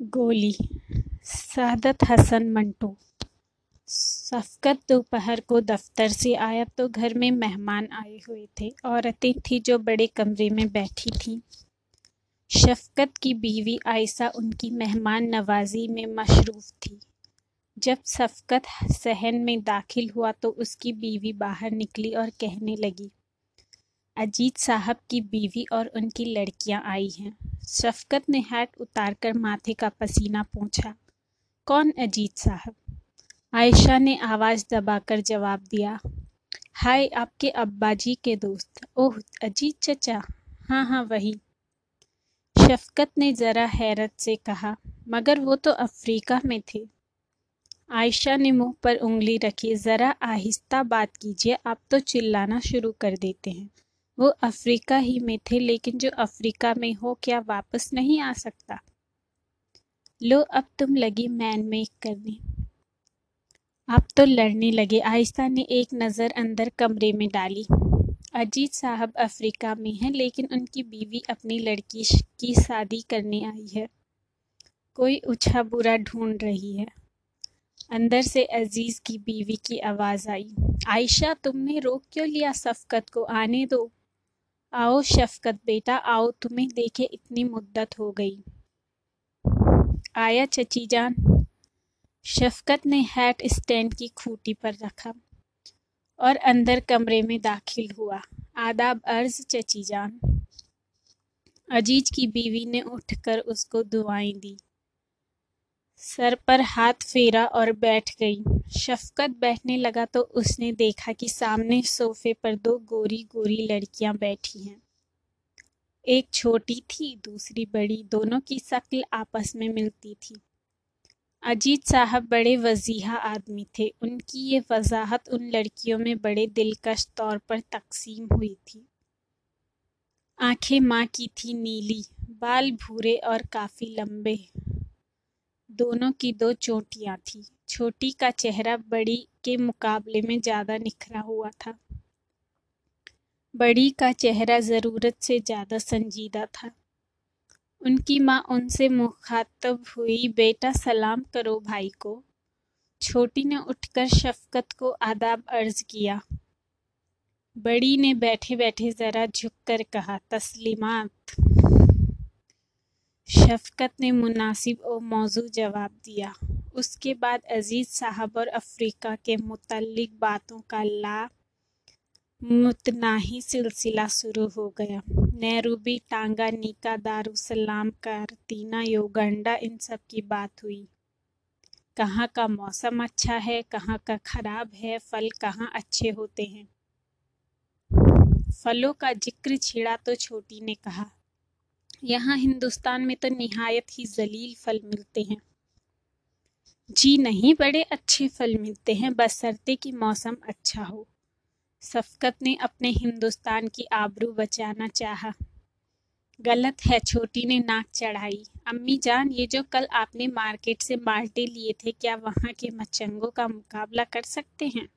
गोली। सादत हसन मंटो। शफकत दोपहर को दफ्तर से आया तो घर में मेहमान आए हुए थे। औरतें थी जो बड़े कमरे में बैठी थीं। शफकत की बीवी आयशा उनकी मेहमान नवाजी में मशरूफ थी। जब शफकत सहन में दाखिल हुआ तो उसकी बीवी बाहर निकली और कहने लगी अजीत साहब की बीवी और उनकी लड़कियाँ आई हैं। शफकत ने हैट उतारकर माथे का पसीना पूछा। कौन अजीत साहब? आयशा ने आवाज़ दबाकर जवाब दिया। हाय, आपके अब्बा जी के दोस्त। ओह, अजीत चचा। हाँ हाँ वही। शफकत ने ज़रा हैरत से कहा, मगर वो तो अफ्रीका में थे। आयशा ने मुँह पर उंगली रखी, ज़रा आहिस्ता बात कीजिए, आप तो चिल्लाना शुरू कर देते हैं। वो अफ्रीका ही में थे, लेकिन जो अफ्रीका में हो, क्या वापस नहीं आ सकता? लो, अब तुम लगी मैन मेक करने। आप तो लड़ने लगे। आहिस्ता ने एक नज़र अंदर कमरे में डाली। अजीत साहब अफ्रीका में हैं, लेकिन उनकी बीवी अपनी लड़की की शादी करने आई है। कोई उछा बुरा ढूंढ रही है। अंदर से अज़ीज़ की बीवी की आवाज़ आई। आयशा, तुमने रोक क्यों लिया सफकत को? आने दो। आओ शफकत बेटा, आओ, तुम्हें देखे इतनी मुद्दत हो गई। आया चची जान। शफकत ने हैट स्टैंड की खूटी पर रखा और अंदर कमरे में दाखिल हुआ। आदाब अर्ज़, चची जान। अज़ीज़ की बीवी ने उठकर उसको दुआएँ दी। सर पर हाथ फेरा और बैठ गई। शफकत बैठने लगा तो उसने देखा कि सामने सोफे पर दो गोरी गोरी लड़कियाँ बैठी हैं। एक छोटी थी, दूसरी बड़ी, दोनों की शक्ल आपस में मिलती थी। अजीत साहब बड़े वजीहा आदमी थे। उनकी ये वजाहत उन लड़कियों में बड़े दिलकश तौर पर तकसीम हुई थी। आँखें माँ की थी नीली, बाल भूरे और काफ़ी लंबे। दोनों की दो चोटियाँ थी। छोटी का चेहरा बड़ी के मुकाबले में ज़्यादा निखरा हुआ था। बड़ी का चेहरा ज़रूरत से ज़्यादा संजीदा था। उनकी माँ उनसे मुखातब हुई, बेटा, सलाम करो भाई को। छोटी ने उठकर शफकत को आदाब अर्ज़ किया। बड़ी ने बैठे बैठे ज़रा झुककर कहा, तस्लीमात। शफकत ने मुनासिब और मौजू जवाब दिया। उसके बाद अज़ीज़ साहब और अफ्रीका के मुतलिक बातों का ला मुतनाही सिलसिला शुरू हो गया। नैरूबी, टांगा, निका, दारुसलाम, कारतीना, योगंडा, इन सब की बात हुई। कहाँ का मौसम अच्छा है, कहाँ का ख़राब है, फल कहाँ अच्छे होते हैं? फलों का ज़िक्र छिड़ा तो छोटी ने कहा। यहाँ हिंदुस्तान में तो निहायत ही जलील फल मिलते हैं। जी नहीं, बड़े अच्छे फल मिलते हैं बसरते कि मौसम अच्छा हो। सफकत ने अपने हिंदुस्तान की आबरू बचाना चाहा। गलत है, छोटी ने नाक चढ़ाई। अम्मी जान, ये जो कल आपने मार्केट से माल्टे लिए थे, क्या वहाँ के मचंगों का मुकाबला कर सकते हैं?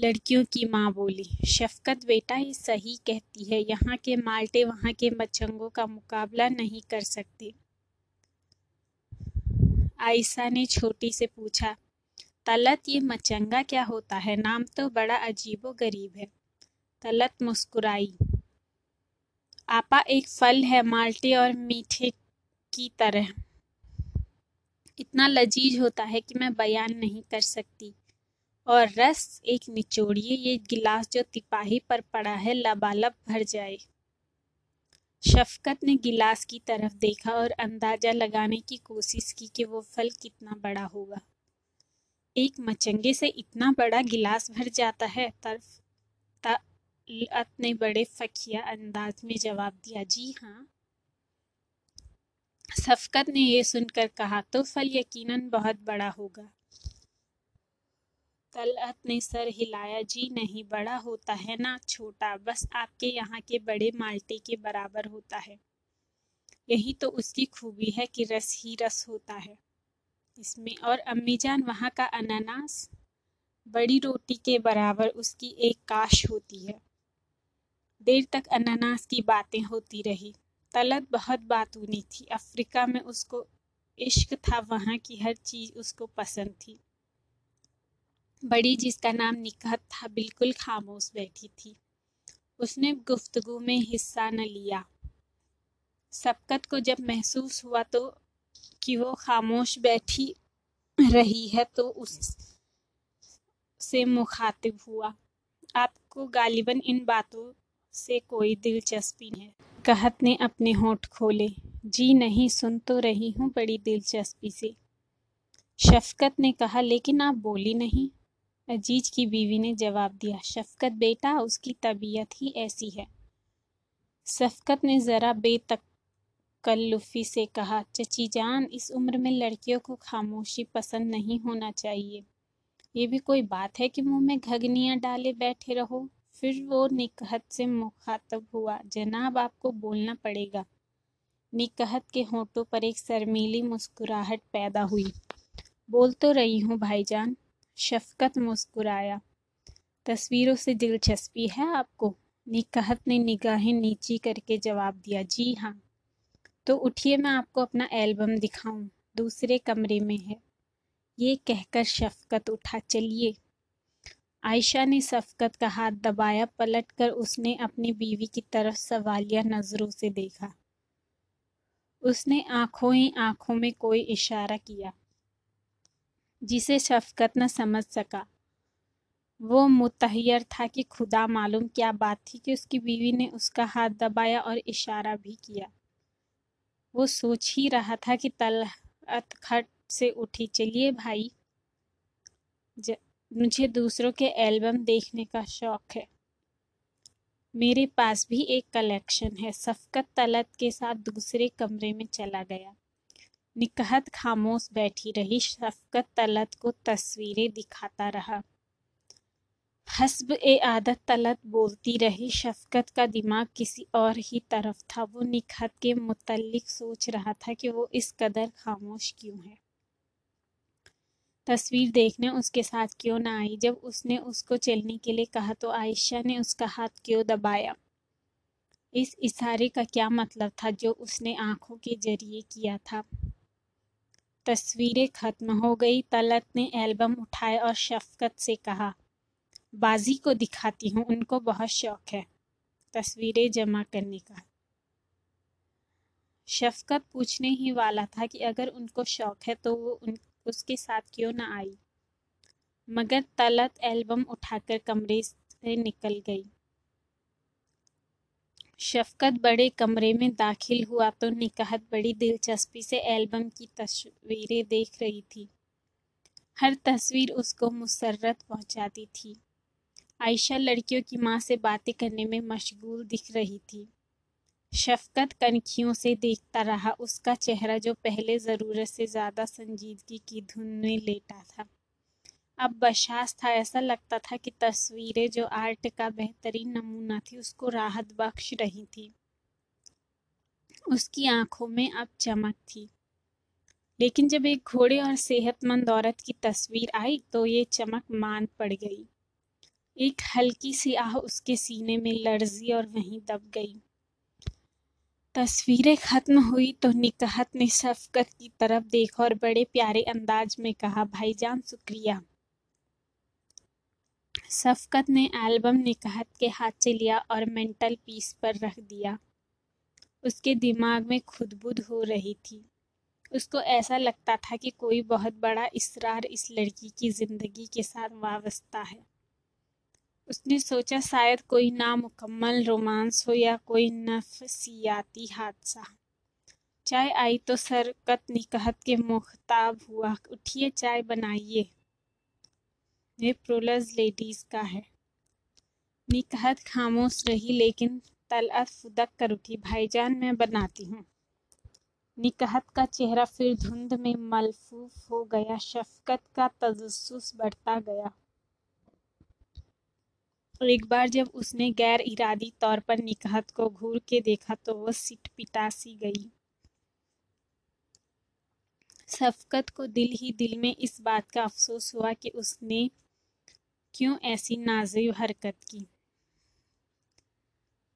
लड़कियों की माँ बोली, शफकत बेटा, ये सही कहती है। यहाँ के माल्टे, वहाँ के मचंगों का मुकाबला नहीं कर सकते। आयशा ने छोटी से पूछा, तलत, ये मचंगा क्या होता है? नाम तो बड़ा अजीबो गरीब है। तलत मुस्कुराई, आपा एक फल है, माल्टे और मीठे की तरह। इतना लजीज होता है कि मैं बयान नहीं कर सकती। और रस एक निचोड़िए, ये गिलास जो तिपाही पर पड़ा है, लबालब भर जाए। शफकत ने गिलास की तरफ़ देखा और अंदाज़ा लगाने की कोशिश की कि वो फल कितना बड़ा होगा। एक मचंगे से इतना बड़ा गिलास भर जाता है, तरफ़ तलत ने बड़े फकिया अंदाज में जवाब दिया, जी हाँ। शफकत ने यह सुनकर कहा तो फल यकीनन बहुत बड़ा होगा। तलअत ने सर हिलाया, जी नहीं, बड़ा होता है ना, छोटा, बस आपके यहाँ के बड़े माल्टे के बराबर होता है। यही तो उसकी खूबी है कि रस ही रस होता है। इसमें और अम्मी जान वहाँ का अनानास? बड़ी रोटी के बराबर उसकी एक काश होती है। देर तक अनानास की बातें होती रही। तलत बहुत बातूनी थी। अफ्रीका में उसको इश्क था, वहाँ की हर चीज़ उसको पसंद थी। बड़ी जिसका नाम निकहत था, बिल्कुल खामोश बैठी थी। उसने गुफ्तगु में हिस्सा न लिया। सबकत को जब महसूस हुआ तो कि वो खामोश बैठी रही है तो उस से मुखातिब हुआ। आपको गालिबन इन बातों से कोई दिलचस्पी है। कहत ने अपने होठ खोले। जी नहीं, सुन तो रही हूँ बड़ी दिलचस्पी से। शफकत ने कहा, लेकिन आप बोली नहीं। अज़ीज़ की बीवी ने जवाब दिया, शफकत बेटा, उसकी तबीयत ही ऐसी है। शफकत ने ज़रा बेतकल्लुफ़ी से कहा, चची जान, इस उम्र में लड़कियों को खामोशी पसंद नहीं होना चाहिए। ये भी कोई बात है कि मुँह में घगनियाँ डाले बैठे रहो? फिर वो निकहत से मुखातब हुआ, जनाब, आपको बोलना पड़ेगा। निकहत के होठों पर एक शर्मीली मुस्कुराहट पैदा हुई, बोल तो रही हूँ, भाईजान। शफकत मुस्कुराया। तस्वीरों से दिलचस्पी है आपको? निकाहत ने निगाहें नीची करके जवाब दिया, जी हाँ। तो उठिए, मैं आपको अपना एल्बम दिखाऊँ। दूसरे कमरे में है। ये कहकर शफकत उठा, चलिए। आयशा ने शफकत का हाथ दबाया, पलटकर उसने अपनी बीवी की तरफ़ सवालिया नज़रों से देखा। उसने आँखों ही आँखों में कोई इशारा किया। जिसे शफकत न समझ सका। वो मुतहैर था कि खुदा मालूम क्या बात थी कि उसकी बीवी ने उसका हाथ दबाया और इशारा भी किया। वो सोच ही रहा था कि तलहत खट से उठी, चलिए भाई मुझे दूसरों के एल्बम देखने का शौक है। मेरे पास भी एक कलेक्शन है। सफकत तलत के साथ दूसरे कमरे में चला गया। निकहत खामोश बैठी रही, शफकत तलत को तस्वीरें दिखाता रहा। हसब ए आदत तलत बोलती रही, शफकत का दिमाग किसी और ही तरफ़ था। वो निकहत के मुतल्लिक सोच रहा था कि वो इस कदर खामोश क्यों है। तस्वीर देखने उसके साथ क्यों ना आई? जब उसने उसको चलने के लिए कहा तो आयशा ने उसका हाथ क्यों दबाया? इस इशारे का क्या मतलब था जो उसने आँखों के ज़रिए किया था? तस्वीरें खत्म हो गई। तलत ने एल्बम उठाए और शफकत से कहा, बाजी को दिखाती हूँ, उनको बहुत शौक है। तस्वीरें जमा करने का। शफकत पूछने ही वाला था कि अगर उनको शौक है तो वो उन, उसके साथ क्यों ना आई। मगर तलत एल्बम उठाकर कमरे से निकल गई। शफकत बड़े कमरे में दाखिल हुआ तो निकाहत बड़ी दिलचस्पी से एल्बम की तस्वीरें देख रही थी। हर तस्वीर उसको मुसरत पहुंचाती थी। आयशा लड़कियों की माँ से बातें करने में मशगूल दिख रही थी। शफकत कनखियों से देखता रहा उसका चेहरा जो पहले ज़रूरत से ज़्यादा संजीदगी की धुन में लेटा था। अब बशास था, ऐसा लगता था कि तस्वीरें जो आर्ट का बेहतरीन नमूना थी, उसको राहत बख्श रही थी। उसकी आँखों में अब चमक थी। लेकिन जब एक घोड़े और सेहतमंद औरत की तस्वीर आई तो ये चमक मान पड़ गई। एक हल्की सी आह उसके सीने में लर्जी और वहीं दब गई। तस्वीरें खत्म हुई तो निकहत ने शफकत की तरफ़ देखा और बड़े प्यारे अंदाज में कहा, भाईजान, शुक्रिया। शफकत ने एल्बम निकहत के हाथ से लिया और मेंटल पीस पर रख दिया। उसके दिमाग में खुदबुद हो रही थी। उसको ऐसा लगता था कि कोई बहुत बड़ा इसरार इस लड़की की ज़िंदगी के साथ वाबस्ता है। उसने सोचा शायद कोई नामुकम्मल रोमांस हो या कोई नफसियाती हादसा। चाय आई तो सरकत निकहत के मुख्ताब हुआ, उठिए, चाय बनाइए। ये प्रोलज लेडीज़ का है। निकहत खामोश रही लेकिन तलअत फुदक कर उठी, भाईजान, मैं बनाती हूँ। निकहत का चेहरा फिर धुंध में मलफूफ हो गया, शफकत का तजस्स बढ़ता गया। एक बार जब उसने गैर इरादी तौर पर निकहत को घूर के देखा तो वह सिट पिटासी गई। शफकत को दिल ही दिल में इस बात का अफसोस हुआ कि उसने क्यों ऐसी नाजुब हरकत की?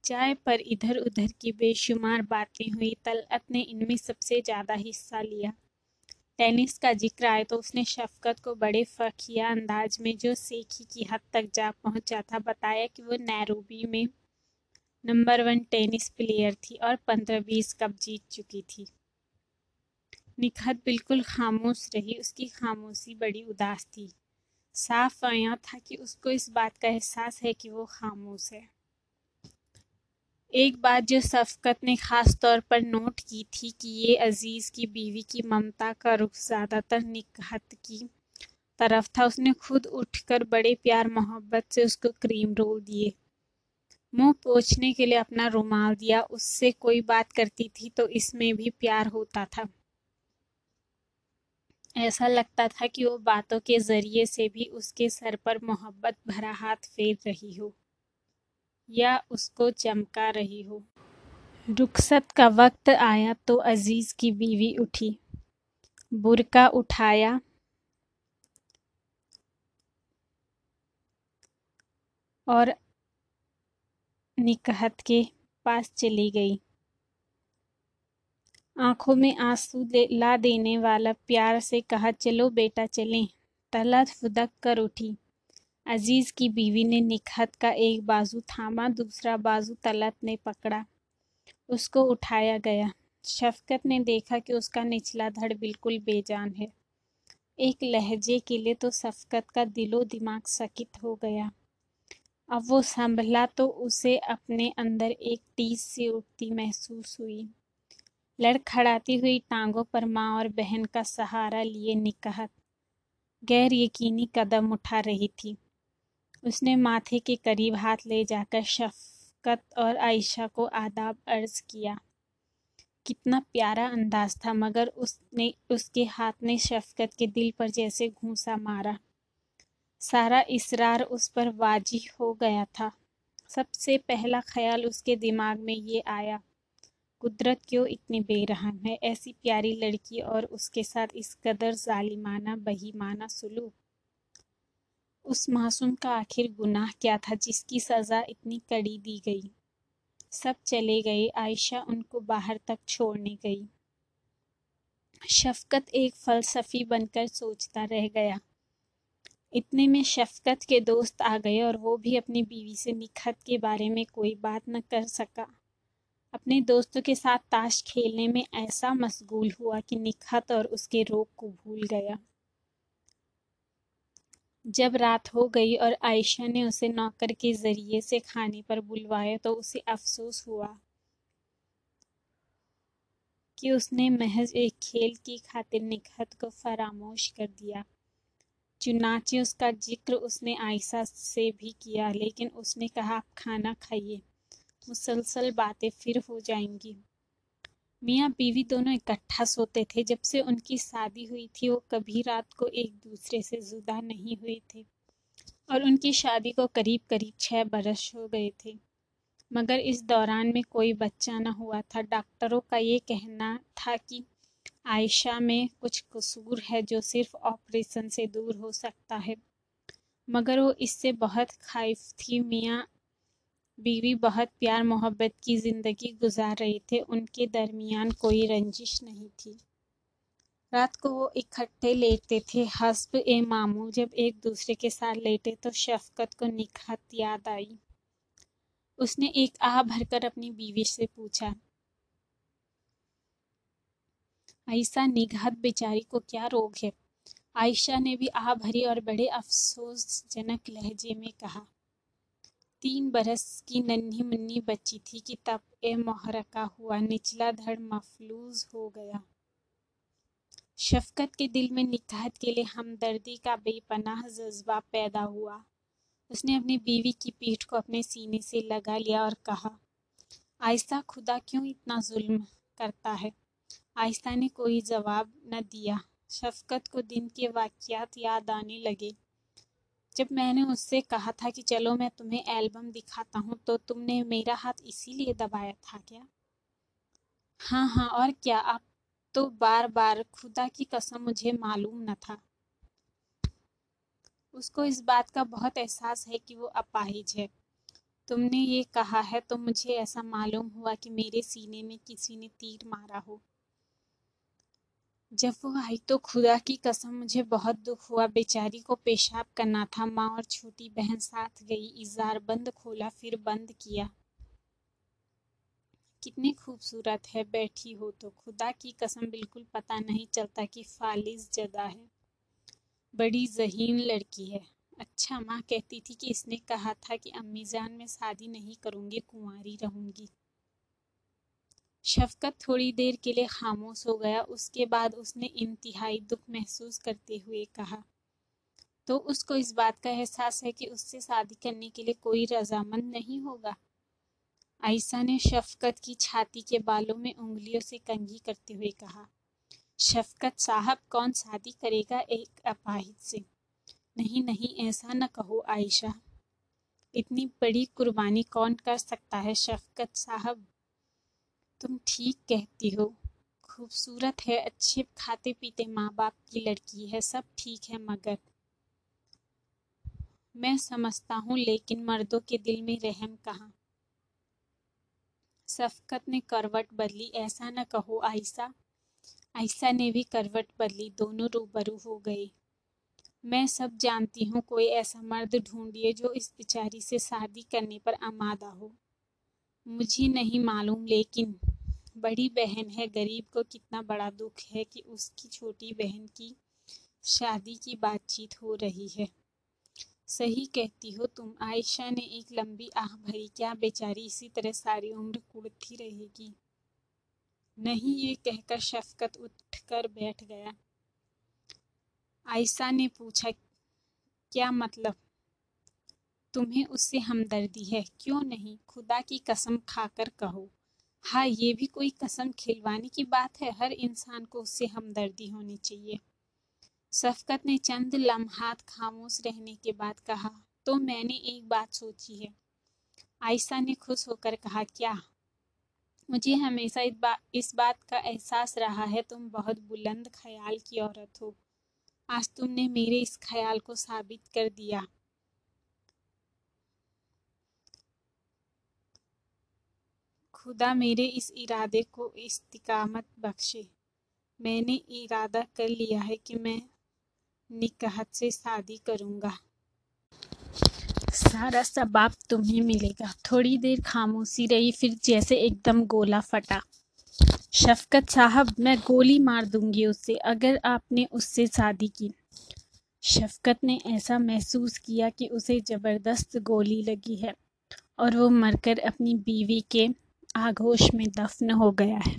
चाय पर इधर उधर की बेशुमार बातें हुई तलअत ने इनमें सबसे ज़्यादा हिस्सा लिया। टेनिस का ज़िक्र आया तो उसने शफकत को बड़े फखिया अंदाज में जो सीखी की हद तक जा पहुँचा था, बताया कि वो नैरोबी में नंबर वन टेनिस प्लेयर थी और पंद्रह बीस कप जीत चुकी थी। निखत बिल्कुल खामोश रही, उसकी खामोशी बड़ी उदास थी। साफ़ आया था कि उसको इस बात का एहसास है कि वो खामोश है। एक बात जो सफकत ने खास तौर पर नोट की थी कि ये अज़ीज़ की बीवी की ममता का रुख ज़्यादातर निकहत की तरफ़ था। उसने खुद उठकर बड़े प्यार मोहब्बत से उसको क्रीम रोल दिए। मुँह पोछने के लिए अपना रुमाल दिया। उससे कोई बात करती थी तो इसमें भी प्यार होता था। ऐसा लगता था कि वो बातों के ज़रिए से भी उसके सर पर मोहब्बत भरा हाथ फेर रही हो, या उसको चमका रही हो। रुखसत का वक्त आया तो अज़ीज़ की बीवी उठी। बुरका उठाया। और निकहत के पास चली गई। आँखों में आँसू ला देने वाला प्यार से कहा, चलो बेटा, चलें। तलत फुदक कर उठी। अज़ीज़ की बीवी ने निखत का एक बाजू थामा, दूसरा बाजू तलत ने पकड़ा। उसको उठाया गया। शफकत ने देखा कि उसका निचला धड़ बिल्कुल बेजान है। एक लहजे के लिए तो शफकत का दिलो दिमाग सकित हो गया। अब वो संभला तो उसे अपने अंदर एक टीस से उठती महसूस हुई। लड़खड़ाती हुई टांगों पर माँ और बहन का सहारा लिए निकाहत, गैर यकीनी कदम उठा रही थी। उसने माथे के करीब हाथ ले जाकर शफकत और आयशा को आदाब अर्ज़ किया। कितना प्यारा अंदाज था, मगर उसने, उसके हाथ ने शफकत के दिल पर जैसे घूसा मारा। सारा इसरार उस पर वाजी हो गया था। सबसे पहला ख्याल उसके दिमाग में ये आया। कुदरत क्यों इतनी बेरहम है? ऐसी प्यारी लड़की और उसके साथ इस कदर जालिमाना, बहीमाना, सुलूक। उस मासूम का आखिर गुनाह क्या था जिसकी सज़ा इतनी कड़ी दी गई? सब चले गए, आयशा उनको बाहर तक छोड़ने गई। शफकत एक फलसफी बनकर सोचता रह गया। इतने में शफकत के दोस्त आ गए और वो भी अपनी बीवी से निखत के बारे में कोई बात न कर सका। अपने दोस्तों के साथ ताश खेलने में ऐसा मशगूल हुआ कि निखत और उसके रोग को भूल गया। जब रात हो गई और आयशा ने उसे नौकर के ज़रिए से खाने पर बुलवाया तो उसे अफसोस हुआ कि उसने महज एक खेल की खातिर निखत को फरामोश कर दिया। चुनाचे उसका ज़िक्र उसने आयशा से भी किया, लेकिन उसने कहा, आप खाना खाइए। मुसलसल बातें फिर हो जाएँगी। मियाँ बीवी दोनों इकट्ठा सोते थे। जब से उनकी शादी हुई थी, वो कभी रात को एक दूसरे से जुदा नहीं हुए थे और उनकी शादी को करीब करीब छः बरस हो गए थे। मगर इस दौरान में कोई बच्चा न हुआ था। डॉक्टरों का ये कहना था कि आयशा में कुछ कसूर है जो सिर्फ़ ऑपरेशन से दूर हो सकता है। मगर वो इससे बहुत खाइफ थी। मियाँ बीवी बहुत प्यार मोहब्बत की ज़िंदगी गुजार रहे थे। उनके दरमियान कोई रंजिश नहीं थी। रात को वो इकट्ठे लेटते थे। हस्ब ए मामू जब एक दूसरे के साथ लेटे तो शफकत को निखत याद आई। उसने एक आह भरकर अपनी बीवी से पूछा, आयशा निगहत बेचारी को क्या रोग है? आयशा ने भी आह भरी और बड़े अफसोसजनक लहजे में कहा तीन बरस की नन्ही मुन्नी बच्ची थी कि तब ए मोहरका हुआ निचला धड़ मफलूज हो गया। शफकत के दिल में निकाहत के लिए हमदर्दी का बेपनाह जज्बा पैदा हुआ। उसने अपनी बीवी की पीठ को अपने सीने से लगा लिया और कहा, आहिस्ता, खुदा क्यों इतना जुल्म करता है? आहिस्ता ने कोई जवाब न दिया। शफकत को दिन के वाक़यात याद आने लगे। जब मैंने उससे कहा था कि चलो मैं तुम्हें एल्बम दिखाता हूँ तो तुमने मेरा हाथ इसीलिए दबाया था क्या? हाँ हाँ और क्या? आप तो बार बार खुदा की कसम मुझे मालूम न था। उसको इस बात का बहुत एहसास है कि वो अपाहिज है। तुमने ये कहा है तो मुझे ऐसा मालूम हुआ कि मेरे सीने में किसी ने तीर मारा हो। जब वो आई तो खुदा की कसम मुझे बहुत दुख हुआ। बेचारी को पेशाब करना था। माँ और छोटी बहन साथ गई। इजार बंद खोला, फिर बंद किया। कितनी खूबसूरत है बैठी हो तो। खुदा की कसम बिल्कुल पता नहीं चलता कि फालिज जदा है। बड़ी जहीन लड़की है। अच्छा माँ कहती थी कि इसने कहा था कि अम्मी जान में शादी नहीं करूँगी, कुंवारी रहूँगी। शफकत थोड़ी देर के लिए खामोश हो गया। उसके बाद उसने इंतहाई दुख महसूस करते हुए कहा तो उसको इस बात का एहसास है कि उससे शादी करने के लिए कोई रजामंद नहीं होगा? आयशा ने शफकत की छाती के बालों में उंगलियों से कंघी करते हुए कहा, शफकत साहब, कौन शादी करेगा एक अपाहिज से? नहीं नहीं, ऐसा न कहो आयशा। इतनी बड़ी कुर्बानी कौन कर सकता है शफकत साहब? तुम ठीक कहती हो। खूबसूरत है, अच्छे खाते पीते माँ बाप की लड़की है, सब ठीक है मगर। मैं समझता हूँ, लेकिन मर्दों के दिल में रहम कहाँ। सफकत ने करवट बदली, ऐसा न कहो आयशा। आयशा ने भी करवट बदली, दोनों रूबरू हो गए। मैं सब जानती हूँ, कोई ऐसा मर्द ढूंढिए जो इस बेचारी से शादी करने पर आमादा हो। मुझे नहीं मालूम, लेकिन बड़ी बहन है, गरीब को कितना बड़ा दुख है कि उसकी छोटी बहन की शादी की बातचीत हो रही है। सही कहती हो तुम, आयशा ने एक लंबी आह भरी, क्या बेचारी इसी तरह सारी उम्र कुड़ती रहेगी? नहीं, ये कहकर शफकत उठकर बैठ गया। आयशा ने पूछा, क्या मतलब? तुम्हें उससे हमदर्दी है। क्यों नहीं? खुदा की कसम खाकर कहो। हाँ ये भी कोई कसम खिलवाने की बात है? हर इंसान को उससे हमदर्दी होनी चाहिए। शफकत ने चंद लम्हात खामोश रहने के बाद कहा तो मैंने एक बात सोची है। आयशा ने खुश होकर कहा क्या? मुझे हमेशा इस, बा, इस बात का एहसास रहा है तुम बहुत बुलंद ख्याल की औरत हो। आज तुमने मेरे इस ख्याल को साबित कर दिया। खुदा मेरे इस इरादे को इस्तिकामत बख्शे। मैंने इरादा कर लिया है कि मैं निकाहत से शादी करूँगा। सारा सबाब तुम्हें मिलेगा। थोड़ी देर खामोशी रही, फिर जैसे एकदम गोला फटा। शफकत साहब, मैं गोली मार दूँगी उससे अगर आपने उससे शादी की। शफकत ने ऐसा महसूस किया कि उसे ज़बरदस्त गोली लगी है, और वो मरकर अपनी बीवी के आगोश में दफन हो गया है।